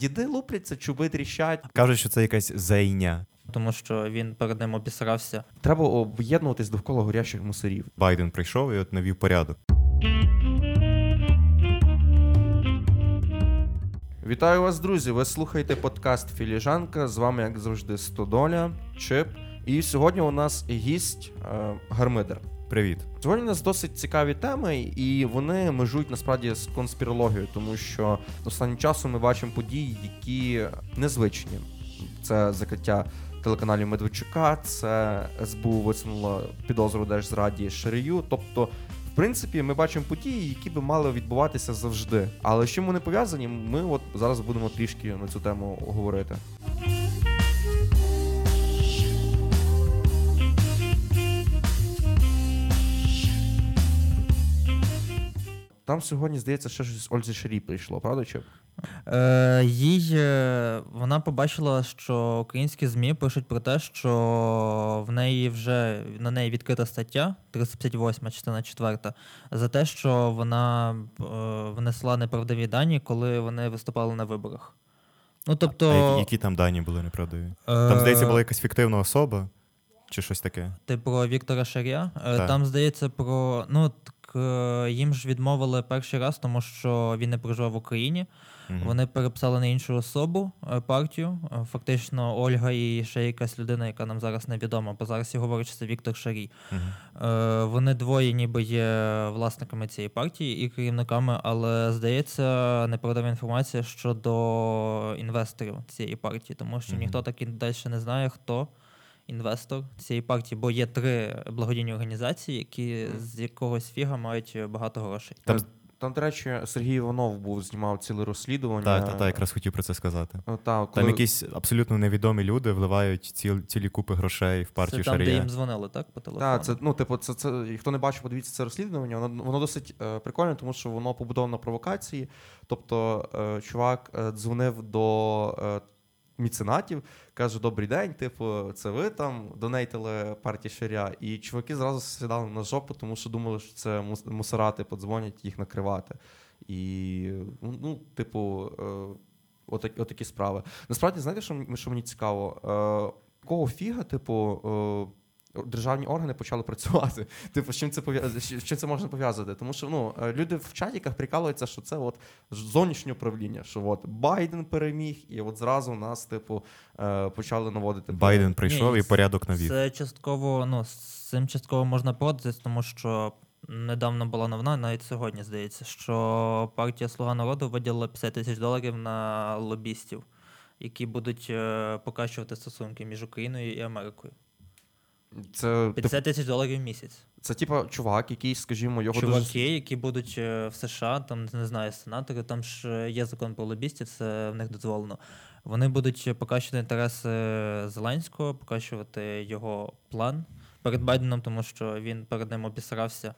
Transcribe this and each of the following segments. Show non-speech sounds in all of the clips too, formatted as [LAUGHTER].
Діди лупляться, чуби тріщать. Кажуть, що це якась зайня. тому що він перед ним обісрався. Треба об'єднуватись довкола горящих мусорів. Байден прийшов і от навів порядок. Вітаю вас, друзі! Ви слухаєте подкаст Філіжанка. З вами, як завжди, Стодоля, Чип. І сьогодні у нас гість е, Гармидер. Привіт. Сьогодні у нас досить цікаві теми, і вони межують насправді з конспірологією, тому що останнім часом ми бачимо події, які незвичні. Це закриття телеканалів Медведчука, це СБУ висунуло підозру держзраді Шарію. Тобто, в принципі, ми бачимо події, які би мали відбуватися завжди. Але з чим вони пов'язані, ми от зараз будемо трішки на цю тему говорити. Там сьогодні, здається, ще щось Ользі Шарій прийшло, правда? Чи? Е, їй е, вона побачила, що українські ЗМІ пишуть про те, що в неї вже на неї відкрита стаття 358, частина 4, за те, що вона е, внесла неправдиві дані, коли вони виступали на виборах. Ну, тобто, А які, які там дані були неправдиві? Там, е, здається, була якась фіктивна особа чи щось таке. Ти про Віктора Шаря. Е, Так. Там здається про. Ну, так, е, їм ж відмовили перший раз, тому що він не проживав в Україні. Мгм. Вони переписали на іншу особу е, партію. Е, Фактично, Ольга і ще якась людина, яка нам зараз невідома, бо зараз і говорять, що це Віктор Шарій. Е, Вони двоє ніби є власниками цієї партії і керівниками, але здається, неправдива інформація щодо інвесторів цієї партії, тому що Мгм. ніхто так і далі не знає, хто інвестор цієї партії, бо є три благодійні організації, які з якогось фіга мають багато грошей. Там- Там, до речі, Сергій Іванов був знімав ціле розслідування. Так, так, так, якраз хотів про це сказати. Е, та, Там якісь абсолютно невідомі люди вливають ціл, цілі купи грошей в партію це там, де їм дзвонили, так? По телефону. Так, це ну, типу, це, це хто не бачив, подивіться це розслідування. Воно воно досить е, прикольне, тому що воно побудовано на провокації. Тобто, е, чувак е, дзвонив до е, міценатів, каже: Добрий день, типу, це ви там донейтили партії ширя. І чуваки зразу сідали на жопу, тому що думали, що це мус- мусорати подзвонять їх накривати. І ну, ну, типу, е, отак, отакі справи. Насправді, знаєте, що, що мені цікаво? Кого фіга, типу, е, державні органи почали працювати? [LAUGHS] Типу, з чим це пов'я... з чим це можна пов'язати? Тому що ну, е, люди в чатіках прикалуються, що це от зовнішнє управління, що от Байден переміг, і от зразу нас, типу, е, почали наводити. Байден прийшов Ні, і порядок навів. Це частково, ну, з цим частково можна погодитись, тому що недавно була новина, навіть сьогодні здається, що партія Слуга народу виділила 50 тисяч доларів на лобістів, які будуть е, покращувати стосунки між Україною і Америкою. Це, типу, 50 тисяч доларів в місяць. це типа чувак, який, скажімо, його Чуваки, дуже... які будуть е, в США, там не знаю, сенатори, там ж е, є закон про лобістів, це в них дозволено. Вони будуть покращувати інтереси Зеленського, покращувати його план перед Байденом, тому що він перед ним обісрався.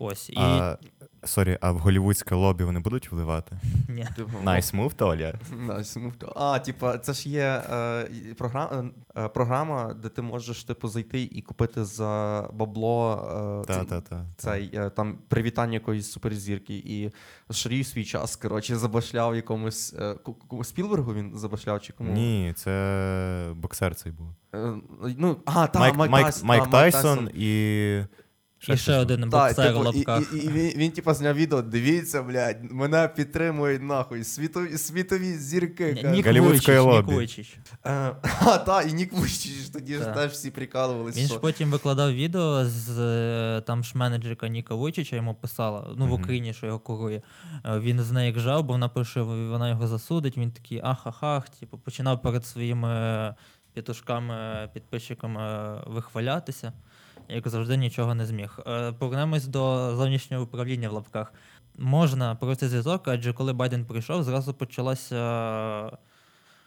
Ось і А, sorry, а в голівудське лобі вони будуть вливати? ні. Nice move, Толя. Nice move. А, типа, це ж є е, програма, е, програма, де ти можеш типу зайти і купити за бабло е, Та, та, та. цей е, там привітання якоїсь суперзірки. І Шарій свій час, коротше, забашляв якомусь е, Спілбергу він забашляв чи кому? Ні, це боксер цей був. Е, ну, а, та, Майк, Майк, Майк, Тайсон, Майк та, Тайсон і. І ще хтось. один Та, боксер типу, в і, лапках. і, і він, він типу, зняв відео, дивіться, блядь, мене підтримують нахуй. Світові, світові зірки. Ні- Нік Голлівудське Вуйчич, Нік. Вуйчич. Е, [LAUGHS] а, та, і Нік Вуйчич, тоді ж Та. теж всі прикалувалися. Він що... ж потім викладав відео з е, там ж менеджерка Ніка Вуйчича йому писала, ну в Мгм. Україні, що його курує. Е, Він з неї жав, бо вона пише, вона його засудить. Він такий ах-ах-ах, типу, починав перед своїми пітушками, підписчиками вихвалятися. Як завжди, нічого не зміг. Е, Повернемось до зовнішнього управління в лапках. Можна провести зв'язок, адже коли Байден прийшов, зразу почалася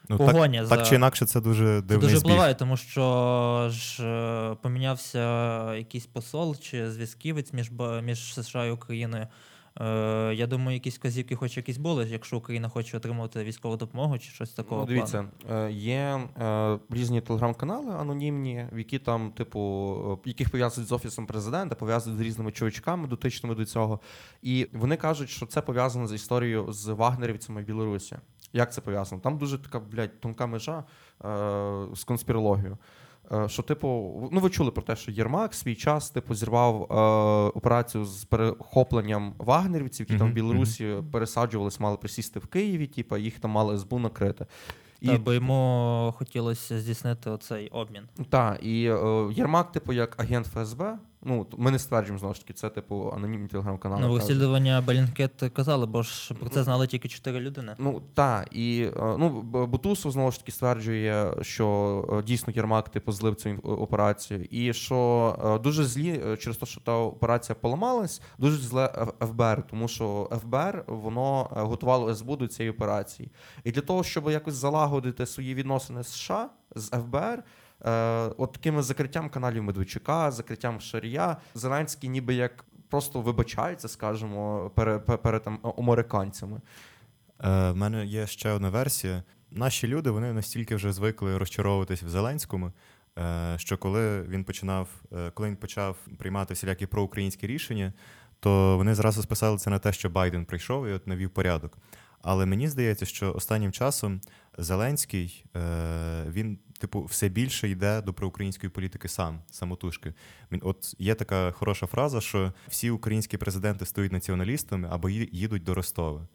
Ну, погоня так, за так чи інакше, це дуже це дуже впливає, тому що ж е, помінявся якийсь посол чи зв'язківець між, між США і Україною. Е, я думаю, якісь вказівки хоч якісь були, якщо Україна хоче отримувати військову допомогу чи щось такого. Ну, дивіться, плану. е, є е, різні телеграм-канали анонімні, в які там, типу, е, яких пов'язують з офісом президента, пов'язують з різними чувачками, дотичними до цього. І вони кажуть, що це пов'язано з історією з вагнерівцями в Білорусі. Як це пов'язано? Там дуже така, блядь, тонка межа е, з конспірологією. Е, що, типу, ну ви чули про те, що Єрмак свій час типу зірвав е, операцію з перехопленням вагнерівців, які там в Білорусі пересаджувались, мали присісти в Києві, типу, їх там мали СБУ накрити. І Та, бо йому хотілося здійснити оцей обмін. Так, і е, Єрмак, типу, як агент ФСБ. Ну, ми не стверджуємо знову ж таки, це типу анонімні телеграм-канали. Ну, розслідування Белінкет казали, бо ж про це знали тільки чотири людини. Ну так, і е, ну Бутусов знову ж таки стверджує, що е, дійсно Єрмак типу злив цю операцію, і що е, дуже злі через те, що та операція поламалась, дуже зле ФБР, тому що ФБР воно готувало СБУ до цієї операції. І для того, щоб якось залагодити свої відносини з США з ФБР. Е, от такими закриттям каналів Медведчука, закриттям Шарія, Зеленський ніби як просто вибачається, скажімо, перед, перед там, американцями. Е, в мене є ще одна версія. Наші люди вони настільки вже звикли розчаровуватись в Зеленському, е, що коли він починав, е, коли він почав приймати всілякі проукраїнські рішення, то вони зразу списали це на те, що Байден прийшов і от навів порядок. Але мені здається, що останнім часом Зеленський він, типу, все більше йде до проукраїнської політики сам, самотужки. От є така хороша фраза, що всі українські президенти стають націоналістами або їдуть до Ростова.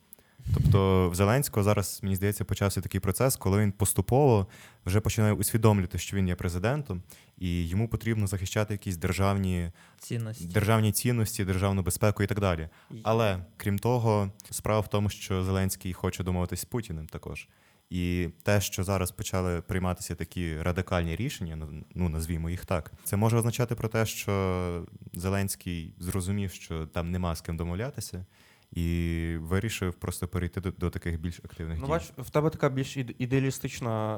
Тобто в Зеленського зараз, мені здається, почався такий процес, коли він поступово вже починає усвідомлювати, що він є президентом, і йому потрібно захищати якісь державні, Цінності. державні цінності, державну безпеку і так далі. Але крім того, справа в тому, що Зеленський хоче домовитись з Путіним також. І те, що зараз почали прийматися такі радикальні рішення, ну, ну назвімо їх так, це може означати про те, що Зеленський зрозумів, що там нема з ким домовлятися, і вирішив просто перейти до, до таких більш активних Ну, дій. бач, в тебе така більш іде- ідеалістична.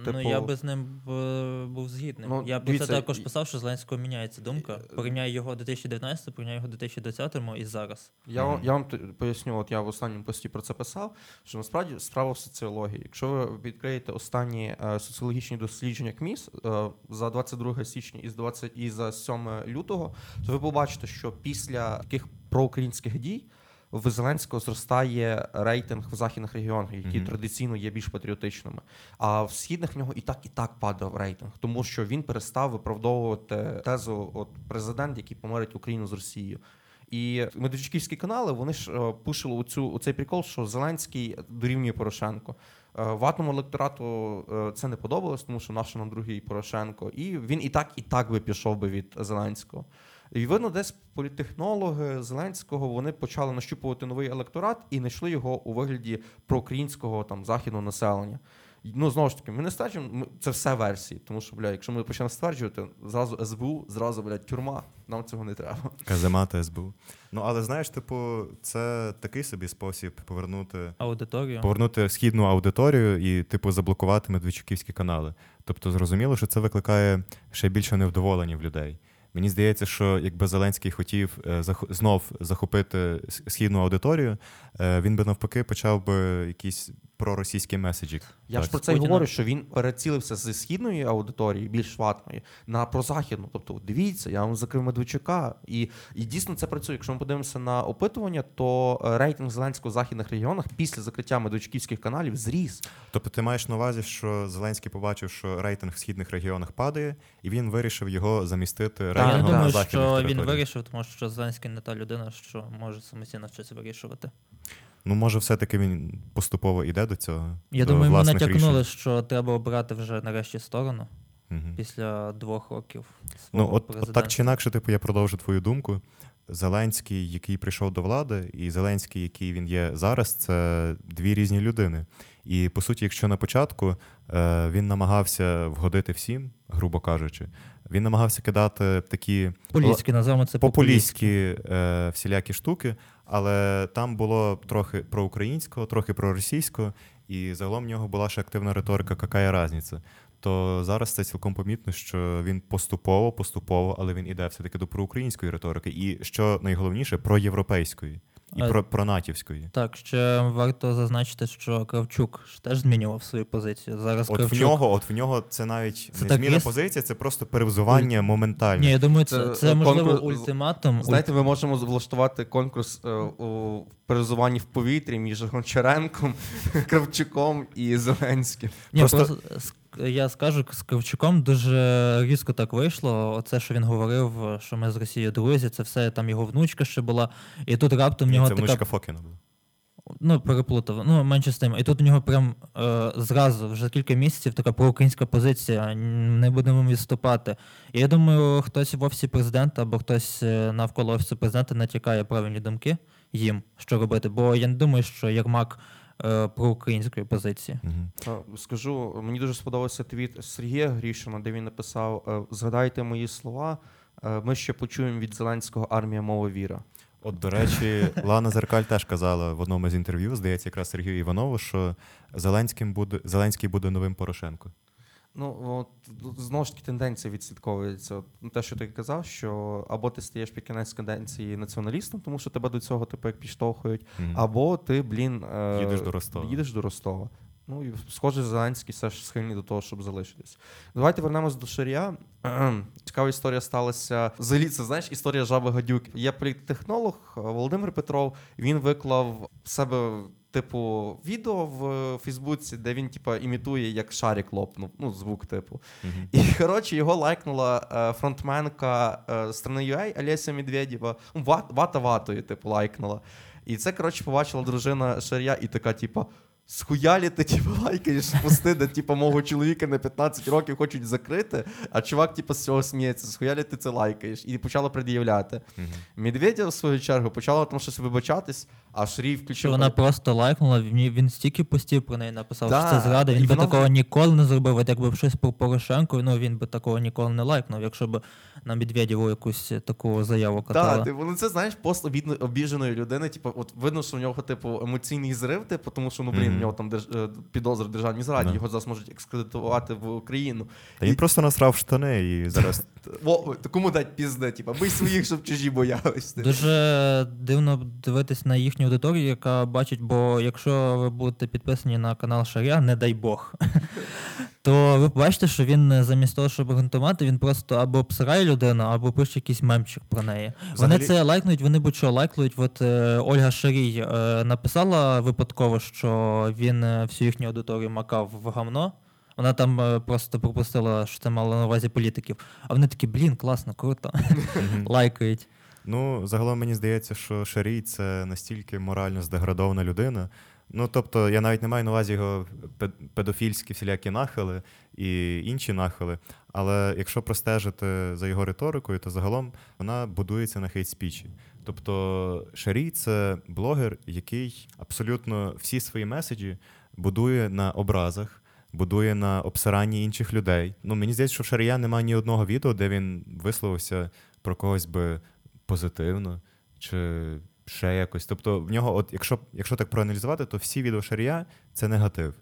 Е, типу, Ну, я би з ним б- був згідним. Ну, я б дивіться, це також писав, що Зеленського міняється думка. Е, Порівняй його 2019, порівняй його 2020 і зараз. Я, вам- я вам поясню, от я в останньому пості про це писав, що насправді справа в соціології. Якщо ви відкриєте останні е, соціологічні дослідження КМІС е, за 22 січня і з 20, і за 7 лютого, то ви побачите, що після таких проукраїнських дій в Зеленського зростає рейтинг в західних регіонах, які Мгм. традиційно є більш патріотичними. А в східних в нього і так і так падав рейтинг, тому що він перестав виправдовувати тезу от президент, який помирить Україну з Росією. І медведчуківські канали вони ж е, пушили оцю оцей прикол, що Зеленський дорівнює Порошенко. Е, Ватному електорату е, це не подобалось, тому що наш нам другий Порошенко, і він і так, і так би пішов би від Зеленського. І видно, десь політтехнологи Зеленського вони почали нащупувати новий електорат і знайшли його у вигляді проукраїнського там західного населення. Ну, знову ж таки, ми не стверджуємо, ми- це все версії, тому що, бля, якщо ми почнемо стверджувати, зразу СБУ, зразу, блядь, тюрма, нам цього не треба. Каземата СБУ. Ну але знаєш, типу, це такий собі спосіб повернути Аудиторію. повернути східну аудиторію і, типу, заблокувати медведчуківські канали. Тобто, зрозуміло, що це викликає ще більше невдоволення в людей. Мені здається, що якби Зеленський хотів е, знов захопити східну аудиторію, е, він би навпаки почав би якісь проросійські меседжі. Я ж про це й говорю, що він перецілився зі східної аудиторії, більш ватної, на прозахідну. Тобто, дивіться, я вам закрив Медведчука. І, і дійсно це працює. Якщо ми подивимося на опитування, то е, рейтинг Зеленського в західних регіонах після закриття медведчуківських каналів зріс. Тобто, ти маєш на увазі, що Зеленський побачив, що рейтинг в східних регіонах падає, і він вирішив його замістити Я рейтингом на думаю, західних що він вирішив, тому що Зеленський не та людина, що може самостійно щось вирішувати. Ну, може, все-таки він поступово йде до цього. Я до думаю, ми натякнули, рішень. що треба обрати вже нарешті сторону угу. після двох років. Ну, от, от президентства. так чи інакше, типу, я продовжу твою думку. Зеленський, який прийшов до влади, і Зеленський, який він є зараз, це дві різні людини. І по суті, якщо на початку е, він намагався вгодити всім, грубо кажучи, він намагався кидати такі Популістські, називаємо це популістські е, всілякі штуки, але там було трохи проукраїнського, трохи проросійського, і загалом в нього була ще активна риторика, яка є різниця. То зараз це цілком помітно, що він поступово, поступово, але він іде все-таки до проукраїнської риторики, і що найголовніше, проєвропейської. і Е, про, про натівської. Так, ще варто зазначити, що Кравчук теж змінював свою позицію. Зараз От Кравчук... в нього, от в нього це навіть Це не так зміна є? позиції, це просто перевзування моментально. Ні, я думаю, це, Це, це, е, можливо конкурс- ультиматум. Знаєте, ми можемо влаштувати конкурс е, у перезуванні в повітрі між Гончаренком, [LAUGHS] Кравчуком і Зеленським. Ні, Просто- просто... я скажу, з Кравчуком дуже різко так вийшло. Оце, що він говорив, що ми з Росією друзі, це все там його внучка ще була. І тут раптом в нього це така внучка Фокіна була. Ну, переплутав. Ну, менше з тим. І тут у нього прям е, зразу, вже кілька місяців, така проукраїнська позиція. Не будемо відступати. І я думаю, хтось в офісі президента або хтось е, навколо офісу президента натякає правильні думки їм, що робити. Бо я не думаю, що Єрмак е, проукраїнської позиції. Мгм. Е, Скажу, мені дуже сподобався твіт Сергія Грішина, де він написав: е, Згадайте мої слова. е, Ми ще почуємо від Зеленського армія мова віра. От, до речі, Лана Зеркаль теж казала в одному з інтерв'ю, здається, якраз Сергію Іванову, що Зеленським буде, Зеленський буде новим Порошенко. Ну, от знову ж таки тенденція відслідковується. От, ну, Те, що ти казав, що або ти стаєш під кінець каденції націоналістом, тому що тебе до цього типу як підштовхують, Мгм. або ти, блін, е, Їдеш до Ростова. Їдеш до Ростова. Ну і схоже, Зеленський все ж схильний до того, щоб залишитись. Давайте вернемось до Шарія. Цікава історія сталася. Взагалі, це знаєш, історія жаби гадюки. Є політтехнолог Володимир Петров. Він виклав себе. Типу, відео в Фейсбуці, де він, типу, імітує, як шарик лопнув, ну, звук, типу. Мгм. І коротше його лайкнула е, фронтменка е, страни UA Олеся Медведєва. Ну, ват, вата ватою, типу, лайкнула. І це, коротше, побачила дружина Шарія і така, типу. Схуялі ти типу, лайкаєш пости, де типу, мого чоловіка на 15 років хочуть закрити, а чувак типу, з цього сміється. Схуялі ти це лайкаєш. І почала пред'являти. Мгм. Медведєва, в свою чергу, почала там щось вибачатись, а Що включив. вона просто лайкнула, він, він стільки постів про неї написав, Да, що це зрада. і Він би вона- такого ніколи не зробив. От якби щось про Порошенко, ну він би такого ніколи не лайкнув, якщо б на Медведєву якусь таку заяву катали. Так, типу, ну це знаєш, пост обіженої людини. Типу, от видно, що в нього типу емоційний зрив, типу, тому що ну блін, Мгм. в нього там держ... е, підозри в державній зраді, Да. його зараз можуть екскредитувати в Україну. Та він І- просто насрав штани і зараз. [LAUGHS] О, кому дать пізде, типу, бий своїх, щоб чужі боялись. типу. Дуже дивно дивитись на їхню аудиторію, яка бачить, бо якщо ви будете підписані на канал Шаря, не дай Бог, [LAUGHS] то ви побачите, що він замість того, щоб грунтувати, він просто або обсирає людину, або пише якийсь мемчик про неї. Взагалі- Вони це лайкнуть, вони будь-що лайкнуть. От е, Ольга Шарій е, написала випадково, що він е, всю їхню аудиторію макав в гамно. Вона там е, просто пропустила, що це мало на увазі політиків. А вони такі, блін, класно, круто. [LAUGHS] Лайкають. Ну, загалом мені здається, що Шарій це настільки морально здеградована людина. Ну, тобто, я навіть не маю на увазі його педофільські всілякі нахили і інші нахили. Але якщо простежити за його риторикою, то загалом вона будується на хейт-спічі. Тобто, Шарій це блогер, який абсолютно всі свої меседжі будує на образах. Будує на обсиранні інших людей. Ну, мені здається, що в Шарія немає ні одного відео, де він висловився про когось би позитивно чи ще якось. Тобто, в нього, от якщо, якщо так проаналізувати, то всі відео Шарія це негатив.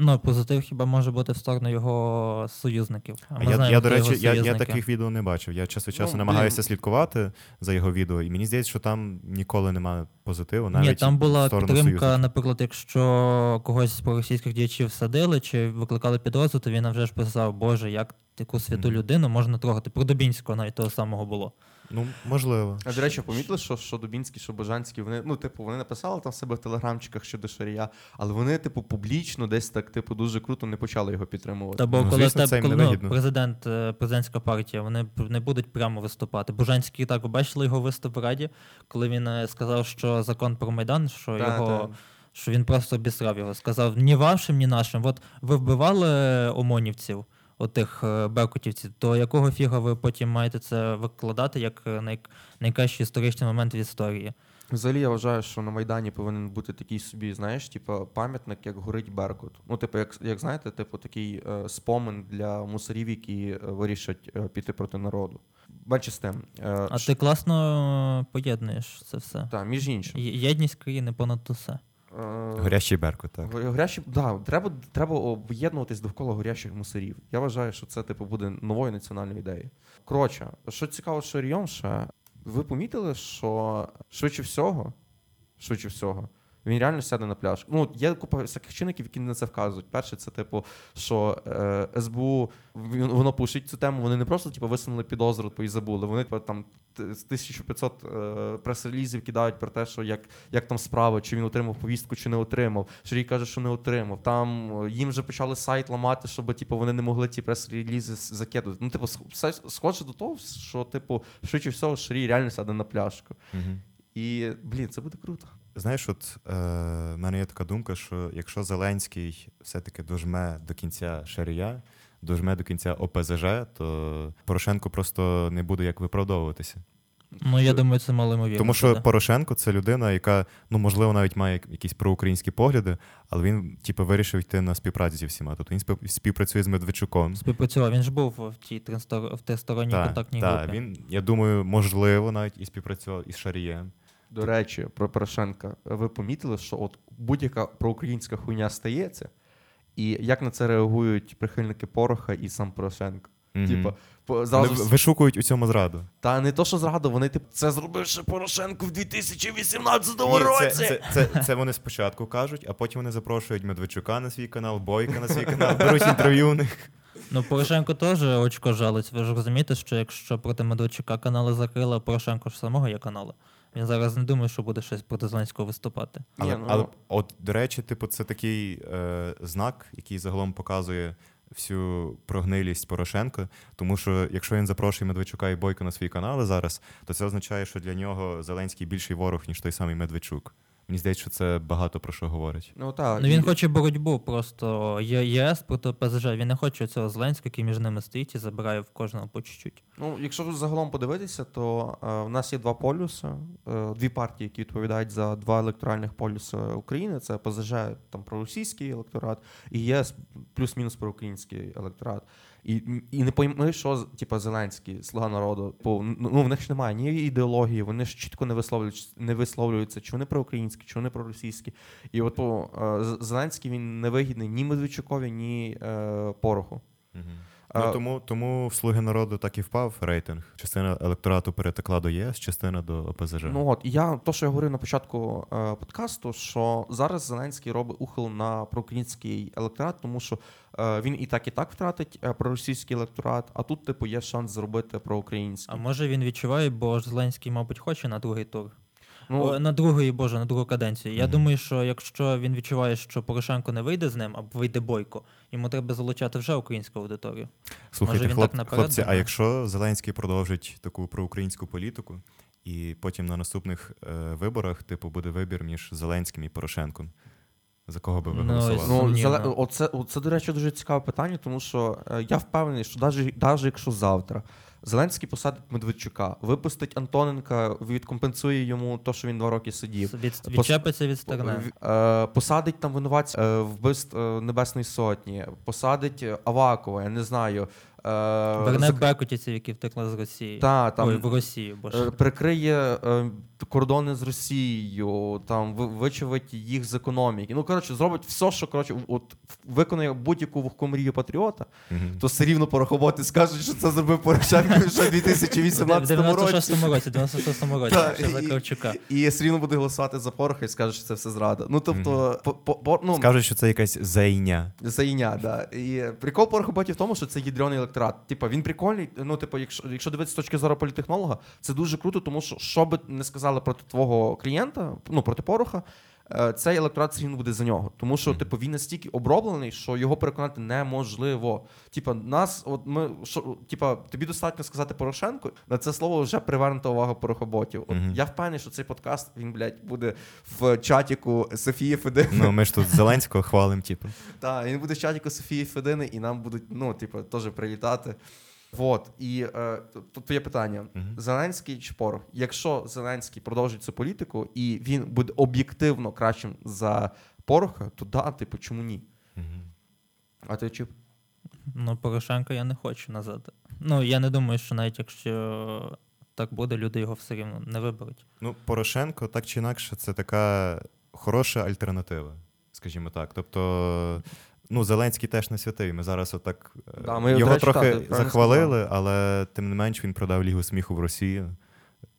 Ну, позитив хіба може бути в сторону його союзників. А ми я, знаємо, я, до речі, я, я таких відео не бачив. Я час від часу Ну, намагаюся блін. слідкувати за його відео, і мені здається, що там ніколи немає позитиву. Навіть Ні, там була підтримка, союзників. наприклад, якщо когось з проросійських діячів садили чи викликали підозру, то він вже ж писав, Боже, як таку святу Мгм. людину можна трогати. Про Дубінського навіть того самого було. Ну, можливо. А до речі, помітили, що, що Дубінський, що Божанський, вони, ну, типу, вони написали там в себе в телеграмчиках щодо Шарія, але вони, типу, публічно десь так, типу, дуже круто не почали його підтримувати. Та бо Ну, коли, звісно, це тебе, коли ну, президент, е, президентська партія, вони не будуть прямо виступати. Бужанський так ви бачили його виступ в Раді, коли він е, сказав, що закон про Майдан, що Та, його. та. що він просто обісрав його. Сказав ні вашим, ні нашим. От ви вбивали омонівців, отих е, беркутівців, то якого фіга ви потім маєте це викладати як е, най... найкращий історичний момент в історії? Взагалі, я вважаю, що на Майдані повинен бути такий собі, знаєш, типу, пам'ятник, як горить Беркут. Ну, типу, як, як знаєте, типу, такий е, спомин для мусорів, які е, вирішать е, піти проти народу. Менше з тим. Е, А ш- ти класно поєднуєш це все. Та, між іншим. Єдність країни понад усе. Е, Горящий беркут, так. Горящий, да, треба, треба об'єднуватись довкола горящих мусорів. Я вважаю, що це типу буде новою національною ідеєю. Коротше, що цікаво, що Ріом ви помітили, що швидше всього швидше всього. Він реально сяде на пляж. Ну, є купа всяких чинників, які на це вказують. Перше, це типу, що е, СБУ воно пушить цю тему. Вони не просто типу, висунули підозру типу, і забули. Вони типу, там з 1500 е, прес-релізів кидають про те, що як, як там справа, чи він отримав повістку, чи не отримав. Шрій каже, що не отримав. Там е, їм вже почали сайт ламати, щоб типу, вони не могли ті прес-релізи закидувати. Ну, типу, все схоже до того, що, типу, швидше всього, Шрій реально сяде на пляшку. Мгм. І, блін, це буде круто. Знаєш, от е, в мене є така думка, що якщо Зеленський все-таки дожме до кінця Шарія, дожме до кінця ОПЗЖ, то Порошенко просто не буде як виправдовуватися. Ну, я думаю, це малоймовірно. Тому що. Порошенко це людина, яка, ну можливо, навіть має якісь проукраїнські погляди, але він, типу, вирішив йти на співпрацю зі всіма. Тобто він спів- співпрацює з Медведчуком. співпрацював. Він ж був в тій тристоронній Так, контактній так, групі. він, я думаю, можливо, навіть і співпрацював із Шарієм. До речі, про Порошенка. Ви помітили, що от будь-яка проукраїнська хуйня стається, і як на це реагують прихильники Пороха і сам Порошенко? Мгм. Типа, по- зразу вишукують у цьому зраду. та не то, що зраду, вони типу, це зробив ще Порошенко в 2018 Ні, році. це, це, це, це вони спочатку кажуть, а потім вони запрошують Медведчука на свій канал, Бойка на свій канал, беруть інтерв'ю у них. Ну, Порошенко теж очко жалить. Ви ж розумієте, що якщо проти Медведчука канали закрили, а Порошенко ж самого є канали. Він зараз не думаю, що буде щось проти Зеленського виступати. Але, Ні, ну- але от, до речі, типу, це такий е, знак, який загалом показує всю прогнилість Порошенка. Тому що якщо він запрошує Медведчука і Бойко на свої канали зараз, то це означає, що для нього Зеленський більший ворог, ніж той самий Медведчук. Мені здається, що це багато про що говорить. Ну, так, Ну він і- хоче боротьбу просто Є- ЄС проти ПСЖ. Він не хоче цього Зеленського, який між ними стоїть і забирає в кожного по чуть-чуть. Ну, якщо загалом подивитися, то е, в нас є два полюси, е, дві партії, які відповідають за два електоральних полюси України. Це ПЗЖ, там проросійський електорат, і ЄС плюс-мінус проукраїнський електорат. І, і не пойми, що типу, Зеленський, слуга народу, бо ну, в них ж немає ні ідеології, вони ж чітко не висловлюють, не висловлюються, чи вони проукраїнські, чи вони проросійські. І от по е, Зеленський він не вигідний ні Медведчукові, ні е, Пороху. Угу. А- Ну, тому, тому в Слуги народу так і впав рейтинг. Частина електорату перетекла до ЄС, частина до ОПЗЖ. Ну от я то, що я говорив на початку е, подкасту, що зараз Зеленський робить ухил на проукраїнський електорат, тому що е, він і так, і так втратить е, проросійський електорат, а тут, типу, є шанс зробити проукраїнський. А може він відчуває, бо ж Зеленський, мабуть, хоче на другий тур. Ну, О, на другий, боже, на другу каденцію. Я Мгм. думаю, що якщо він відчуває, що Порошенко не вийде з ним, або вийде бойко, йому треба залучати вже українську аудиторію. Слухайте, Може, він хлоп, так наперед хлопці, а якщо Зеленський продовжить таку проукраїнську політику, і потім на наступних е, виборах, типу, буде вибір між Зеленським і Порошенком, за кого би ви Ну, голосували? Ну, зале- оце, оце, до речі, дуже цікаве питання, тому що е, я впевнений, що навіть якщо завтра Зеленський посадить Медведчука, випустить Антоненка, відкомпенсує йому те, що він два роки сидів. Від, відчепиться від сторони. Е, Посадить там винуватця е, вбивств е, Небесної Сотні, посадить Авакова, я не знаю. Е, Верне зак- беркутівців, які втекли з Росії. Та, там, Ой, в Росію, боже. е, Прикриє е, кордони з Росією, там ви- вичавить їх з економіки. Ну коротше, зробить все, що коротше, от виконує будь-яку вухку мрію патріота, Мгм. то все рівно порахувати скажуть, що це зробив Порошенко ще в [LAUGHS] В 2018 році. 96-му році, 96-му році, Так, ще за і- Кравчука. І все рівно буде голосувати за Пороха і скаже, що це все зрада. Ну тобто, по, по, по- ну, Скажуть, що це якась зайня. Заїня, да. І прикол порохоботі в тому, що це ядрений електорат. Типа він прикольний. Ну, типу, якщо, якщо дивитися з точки зору політехнолога, це дуже круто, тому що що би не сказали проти твого клієнта, ну проти пороха. Е, Цей електорат все буде за нього, тому що типу він настільки оброблений, що його переконати неможливо. Типа, нас, от ми що, типа, тобі достатньо сказати Порошенко, на це слово вже привернута увага порохоботів. От Мгм. я впевнений, що цей подкаст він, блядь, буде в чатіку Софії Федини. Ну, ми ж тут Зеленського хвалимо, типу. [LAUGHS] Так, він буде в чаті Софії Федини, і нам будуть, ну, типу, теж прилітати. Вот. І е, тут є питання: Мгм. Зеленський чи Порох? Якщо Зеленський продовжить цю політику і він буде об'єктивно кращим за Пороха, то да, типу, чому ні? Мгм. А ти чи Ну, Порошенка я не хочу назад. Ну, я не думаю, що навіть якщо так буде, люди його все рівно не виберуть. Ну, Порошенко, так чи інакше, це така хороша альтернатива, скажімо так. Тобто, ну, Зеленський теж не святий. Ми зараз отак е, Да, ми, його трохи читати, захвалили, але тим не менш він продав Лігу сміху в Росію.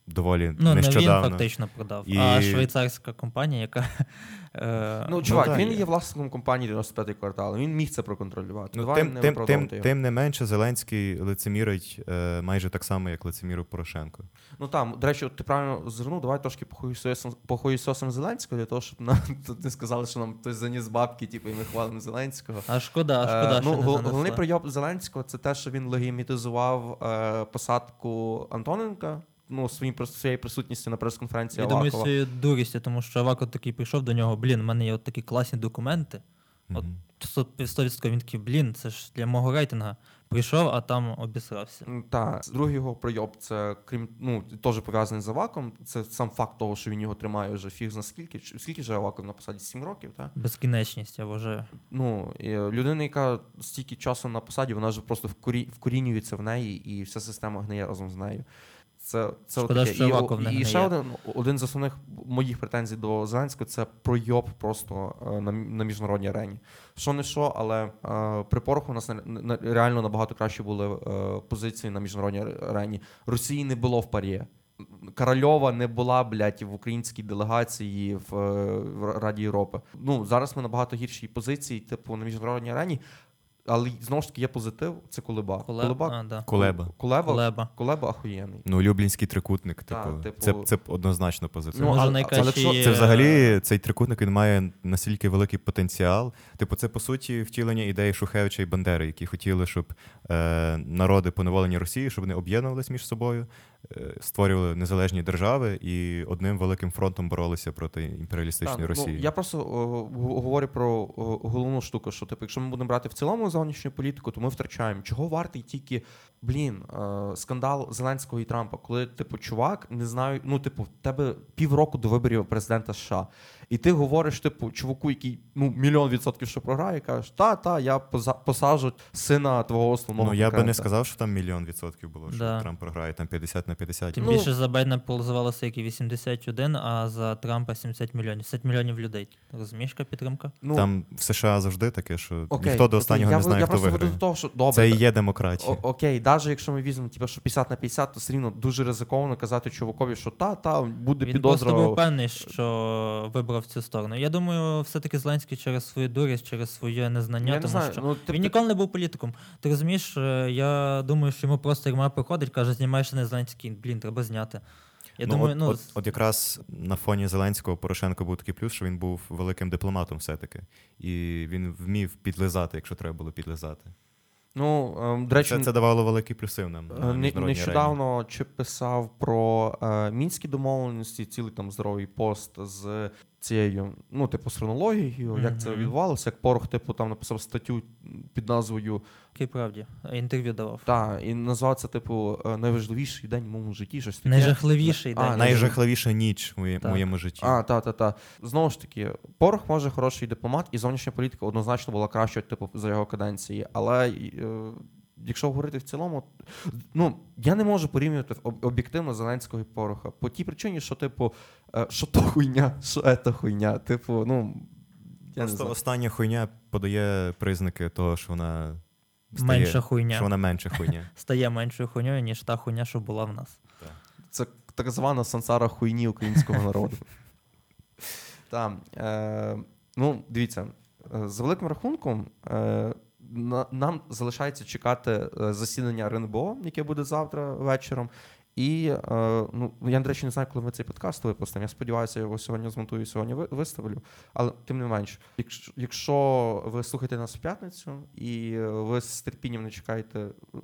Доволі Ну, не нещодавно. він фактично продав, І- а швейцарська компанія, яка. [LAUGHS] е, Ну, чувак, так. він є власником компанії 95-й квартал. Він міг це проконтролювати. Ну, Давай тим, не тим, тим, його. тим не менше, Зеленський лицемірить е, майже так само, як лицемірив Порошенко. Ну там, до речі, от ти правильно звернув, давай трошки похуїсосом похуїсосом Зеленського, для того, щоб нам [LAUGHS] тут не сказали, що нам хтось заніс бабки, типу, і ми хвалимо Зеленського. А шкода, Е, шкода, що ну, не головний прийом Зеленського це те, що він легімітизував е, посадку Антоненка. Ну, своїм своєю присутністю на прес-конференції Я думаю, Авакова. своєю дурістю, тому що Аваков такий прийшов до нього, блін, в мене є от такі класні документи. От Мгм. 100% він такий, блін, це ж для мого рейтингу. Прийшов, а там обісрався. Так, другий його прийом, це крім ну теж пов'язаний з Аваком. Це сам факт того, що він його тримає вже фіг зна скільки. Скільки вже Аваков на посаді? Сім років, так? Безкінечність, я вважаю. Ну і людина, яка стільки часу на посаді, вона ж просто вкорі, вкорінюється в неї, і вся система гниє разом з нею. Це, це Шкода, отаке. що і, Аваков не і, і ще один один з основних моїх претензій до Зеленського це пройоб просто е, на, на міжнародній арені. Що не що, але е, при пороху у нас на, на- реально набагато краще були е, позиції на міжнародній арені. Росії не було в парі. Корольова не була, блядь, в українській делегації в, е, в Раді Європи. Ну, зараз ми набагато гіршій позиції, типу, на міжнародній арені. Але знову ж таки є позитив, це Кулеба. Коле- Кулеба, А, да. Кулеба. Кулеба, Кулеба. Кулеба охуєнний. Ну, Люблінський трикутник, Так, типу, типу- це, це однозначно позитив. Ну, але- найкращий але якщо- Це взагалі цей трикутник він має настільки великий потенціал. Типу, це по суті втілення ідеї Шухевича і Бандери, які хотіли, щоб е, народи поневолені Росії, щоб вони об'єднувалися між собою, створювали незалежні держави і одним великим фронтом боролися проти імперіалістичної Так, Росії. Ну, я просто о, говорю про о, головну штуку, що типу, якщо ми будемо брати в цілому зовнішню політику, то ми втрачаємо. Чого вартий тільки блін, е, скандал Зеленського і Трампа, коли типу чувак не знаю, ну типу, в тебе півроку до виборів президента США. І ти говориш, типу, чуваку, який ну мільйон відсотків що програє, кажеш, та, та, я поза- посаджу сина твого основного. Ну, я би не сказав, що там мільйон відсотків було, що Да. Трамп програє там 50 на 50. Тим Ну- більше за Байдена полозувалося як і 81, а за Трампа 70 мільйонів. 70 мільйонів людей. Розумієш, яка підтримка? Ну, Там в США завжди таке, що окей, ніхто до останнього я, не знає, я хто виграє. до того, що добре. Це і є демократія. О, окей, навіть якщо ми візьмемо типу, що 50 на 50, то все рівно дуже ризиковано казати чувакові, що та, та, буде Він підозра. просто був певний, що вибрав цю сторону. Я думаю, все-таки Зеленський через свою дурість, через своє незнання, Я не тому знаю, що ну, типу, він ніколи не був політиком. Ти розумієш, е, я думаю, що йому просто Ірма приходить, каже, знімаєш не Зеленський, блін, треба зняти. Я ну, думаю, от, ну, от, от якраз на фоні Зеленського Порошенко був такий плюс, що він був великим дипломатом все-таки. І він вмів підлизати, якщо треба було підлизати. Ну, ем, до речі, це, це давало великі плюси нам. е, на не- арені. нещодавно чи писав про е, мінські домовленості, цілий там здоровий пост з цією, ну, типу, схронологією, як це відбувалося, як Порох, типу, там написав статтю під назвою який правді, інтерв'ю давав. та, і назвав це, типу, е, найважливіший день в моєму житті. Щось таке. Найжахливіший А, день. Найжахливіша ніч в моє- Так. моєму житті. А, та, та, та. Знову ж таки, Порох може хороший дипломат, і зовнішня політика однозначно була кращою, типу, за його каденції. Але е, якщо говорити в цілому, ну я не можу порівнювати об'єктивно Зеленського і Пороха. По тій причині, що, типу, що то хуйня, що ета хуйня. Типу, ну. Я не Просто знаю. остання хуйня подає признаки того, що вона стає, Менша хуйня. що вона менше хуйня. [LAUGHS] Стає меншою хуйньою, ніж та хуйня, що була в нас. Це так звана сансара хуйні українського народу. [LAUGHS] Так, е, ну, дивіться, е, за великим рахунком, е, нам залишається чекати е, засідання РНБО, яке буде завтра вечором. І е, ну, я, до речі, не знаю, коли ми цей подкаст випустимо. Я сподіваюся, я його сьогодні змонтую, сьогодні виставлю. Але тим не менш, якщо, ви слухаєте нас в п'ятницю і ви з терпінням не чекаєте е,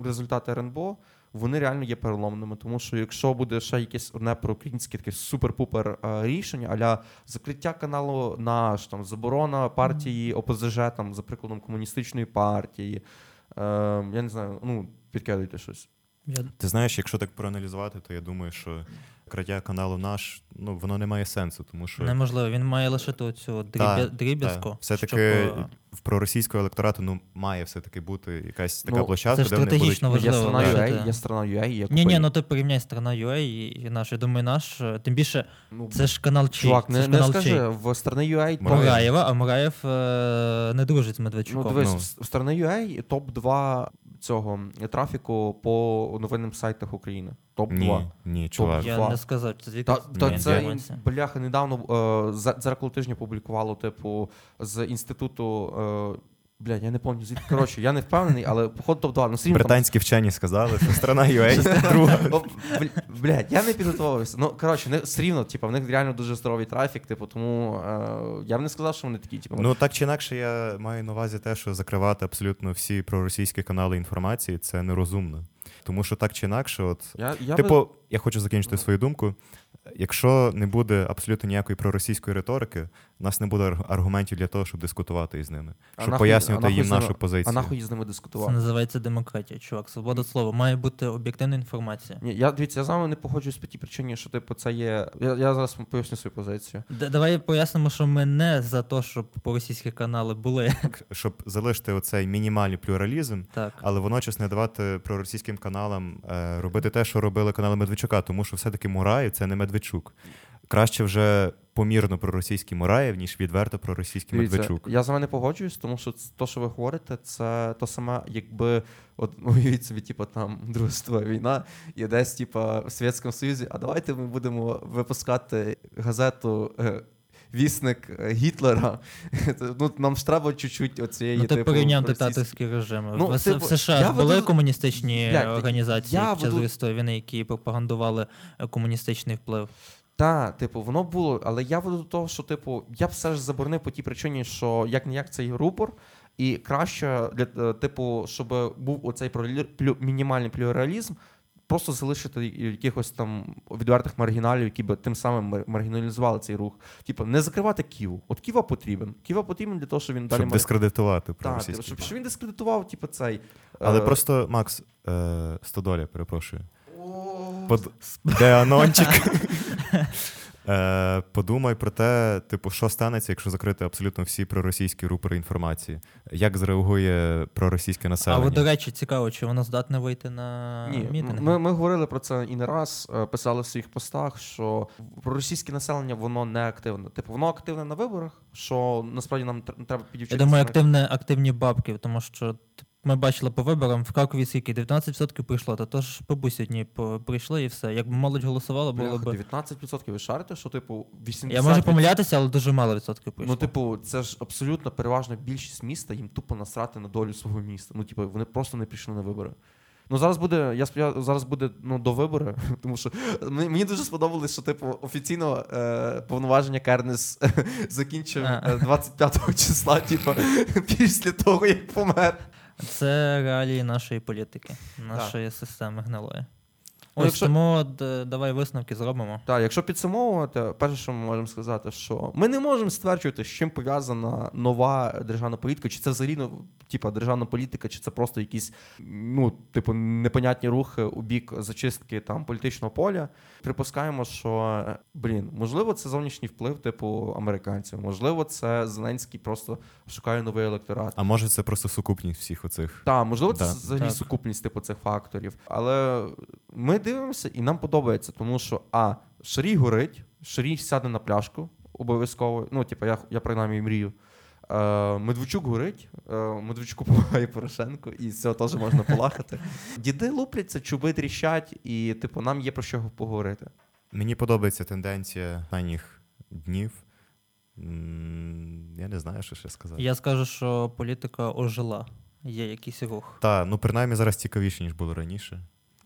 результати РНБО, вони реально є переломними. Тому що якщо буде ще якесь одне проукраїнське таке супер-пупер е, рішення, аля закриття каналу наш, там заборона партії ОПЗЖ, там, за прикладом комуністичної партії, е, я не знаю, ну підкидуйте щось. Я... Ти знаєш, якщо так проаналізувати, то я думаю, що краття каналу наш, ну воно не має сенсу, тому що Неможливо, він має лишити оцю Та, дріб'я... дріб'язку. все-таки щоб, е, в проросійського електорату ну має все-таки бути якась така Ну, площадка, це де вони будуть стратегічно Ну, є страна. UA, є страна UA, є Ні, ні, ну ти порівняй страна UA і, і наш. Я думаю, наш. е, Тим більше, ну, це ж канал Чий. чувак, це не, ж не скажи, Чий. в сторони UA Мураєв. Мураєва, а Мураєв е, не дружить з Ну, Медведчуком. дивись, Ну. в сторони UA топ-2 цього трафіку по новинним сайтах України. Топ 2 Ні, ні, чувак. Я не сказав, це звідки Та, та Ні, це інформація? бляха недавно е, за- дзеркало тижня публікувало, типу, з інституту. Е, Блядь, я не пам'ятаю звідки. Коротше, я не впевнений, але походу топ 2 Ну, все рівно там- Британські вчені сказали, що страна UA друга. Блядь, я не підготувався. Ну, коротше, не, все рівно, типу, в них реально дуже здоровий трафік, типу, тому е, я б не сказав, що вони такі, типу. Ну так чи інакше, я маю на увазі те, що закривати абсолютно всі проросійські канали інформації це нерозумно. Тому що так чи інакше, от я, я би- типу, я хочу закінчити свою думку. Якщо не буде абсолютно ніякої проросійської риторики, у нас не буде аргументів для того, щоб дискутувати із ними, А щоб нахуй- пояснювати а нахуй їм з ними- нашу А нахуй з ними дискутувати? Це називається демократія, чувак. Свобода слова. Має бути об'єктивна інформація. Ні, я дивіться, я з вами не погоджуюсь по тій причині, що типу це є. Я, я зараз поясню свою позицію. Д- Давай пояснимо, що ми не за те, щоб по російські канали були. Щоб залишити оцей мінімальний плюралізм, Так. але водночас не давати проросійським каналам е, робити те, що робили канали Медведчука, тому що все-таки Мураєв це не Медведчук. Краще вже помірно проросійський Мураєв, ніж відверто проросійський Дивіться, Медведчук. я з вами не погоджуюсь, тому що то, що ви говорите, це то саме, якби от [LAUGHS] уявіть собі, типу, там Друга світова війна, і десь, типу, в Совєтському Союзі, а давайте ми будемо випускати газету. е, Вісник Гітлера. [LAUGHS] ну, нам ж треба чуть-чуть оцієї. Ну, ти типу, порівняв диктаторські режими. Ну, в, типу, в США були веду- комуністичні Блядь, організації я під час веду- війни, які пропагандували е, комуністичний вплив. Так, типу, воно було, але я веду до того, що, типу, я б все ж заборонив по тій причині, що як не як цей рупор, і краще для е, типу, щоб був оцей плю, мінімальний плюралізм, просто залишити якихось там відвертих маргіналів, які б тим самим маргіналізували цей рух. Типу, не закривати Ківу. От Ківа потрібен. Ківа потрібен для того, щоб він далі Щоб мар- дискредитувати Так, проросійський. типу, щоб, щоб він дискредитував, типу, цей. Але е, просто, Макс, е, Стодоля, перепрошую. Под... Де Анончик? [LAUGHS] Е, подумай про те, типу, що станеться, якщо закрити абсолютно всі проросійські рупори інформації. Як зреагує проросійське А населення? от, до речі, цікаво, чи воно здатне вийти на Ні, мітинги? ми, ми говорили про це і не раз, е, писали в своїх постах, що проросійське населення воно не активне. Типу, воно активне на виборах, що насправді нам тр- треба Я думаю, активне, активні бабки, тому що т- ми бачили по виборам в Кракові скільки 19% прийшло, то тож бабусі одні прийшли і все. Якби молодь голосувала, було б. 19% ви шарите, що типу 80%. Я можу помилятися, але дуже мало відсотків прийшло. Ну, типу, це ж абсолютно переважна більшість міста, їм тупо насрати на долю свого міста. Ну, типу, вони просто не пішли на вибори. Ну, зараз буде, я сподіваюся, зараз буде ну, до вибори, [LAUGHS] тому що мені, дуже сподобалось, що типу офіційно е, повноваження Кернес [LAUGHS] закінчив А. е, 25 числа, типу, [LAUGHS] після того, як помер. Це реалії нашої політики, нашої системи гнилої. Ну, Ось якщо- тому от, е, давай висновки зробимо. Так, якщо підсумовувати, перше, що ми можемо сказати, що ми не можемо стверджувати, з чим пов'язана нова державна політика, чи це взагалі ну, типа державна політика, чи це просто якісь ну, типу, непонятні рухи у бік зачистки там політичного поля. Припускаємо, що блін, можливо, це зовнішній вплив, типу американців, можливо, це Зеленський просто шукає новий електорат. А може це просто сукупність всіх оцих. Так, можливо, це Да. взагалі Так. сукупність типу цих факторів. Але ми дивимося і нам подобається, тому що а, Шарій горить, Шарій сяде на пляшку обов'язково. Ну, типу, я, я принаймні мрію. Е, Медведчук горить, е, Медведчуку допомагає Порошенко, і з цього теж можна полахати. Діди лупляться, чуби тріщать, і типу, нам є про що поговорити. Мені подобається тенденція останніх днів. Я не знаю, що ще сказати. Я скажу, що політика ожила. Є якийсь рух. Та, ну принаймні зараз цікавіше, ніж було раніше.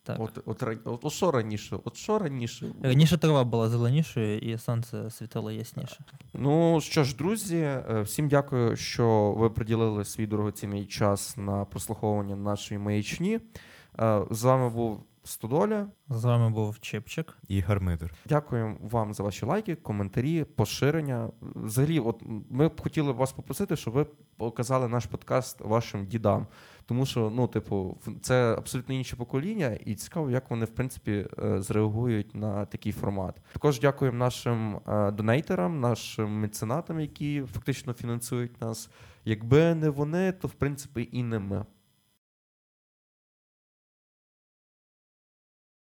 Так. От, от, от, от що раніше? От що раніше? Раніше трава була зеленішою, і сонце світило ясніше. Ну що ж, друзі, е, всім дякую, що ви приділили свій дорогоцінний час на прослуховування нашої маячні. Е, З вами був Стодоля. З вами був Чепчик. І гармидер. Дякуємо вам за ваші лайки, коментарі, поширення. Взагалі, от ми б хотіли вас попросити, щоб ви показали наш подкаст вашим дідам. Тому що, ну, типу, це абсолютно інше покоління, і цікаво, як вони в принципі е, зреагують на такий формат. Також дякуємо нашим е, донейтерам, нашим меценатам, які фактично фінансують нас. Якби не вони, то в принципі і не ми.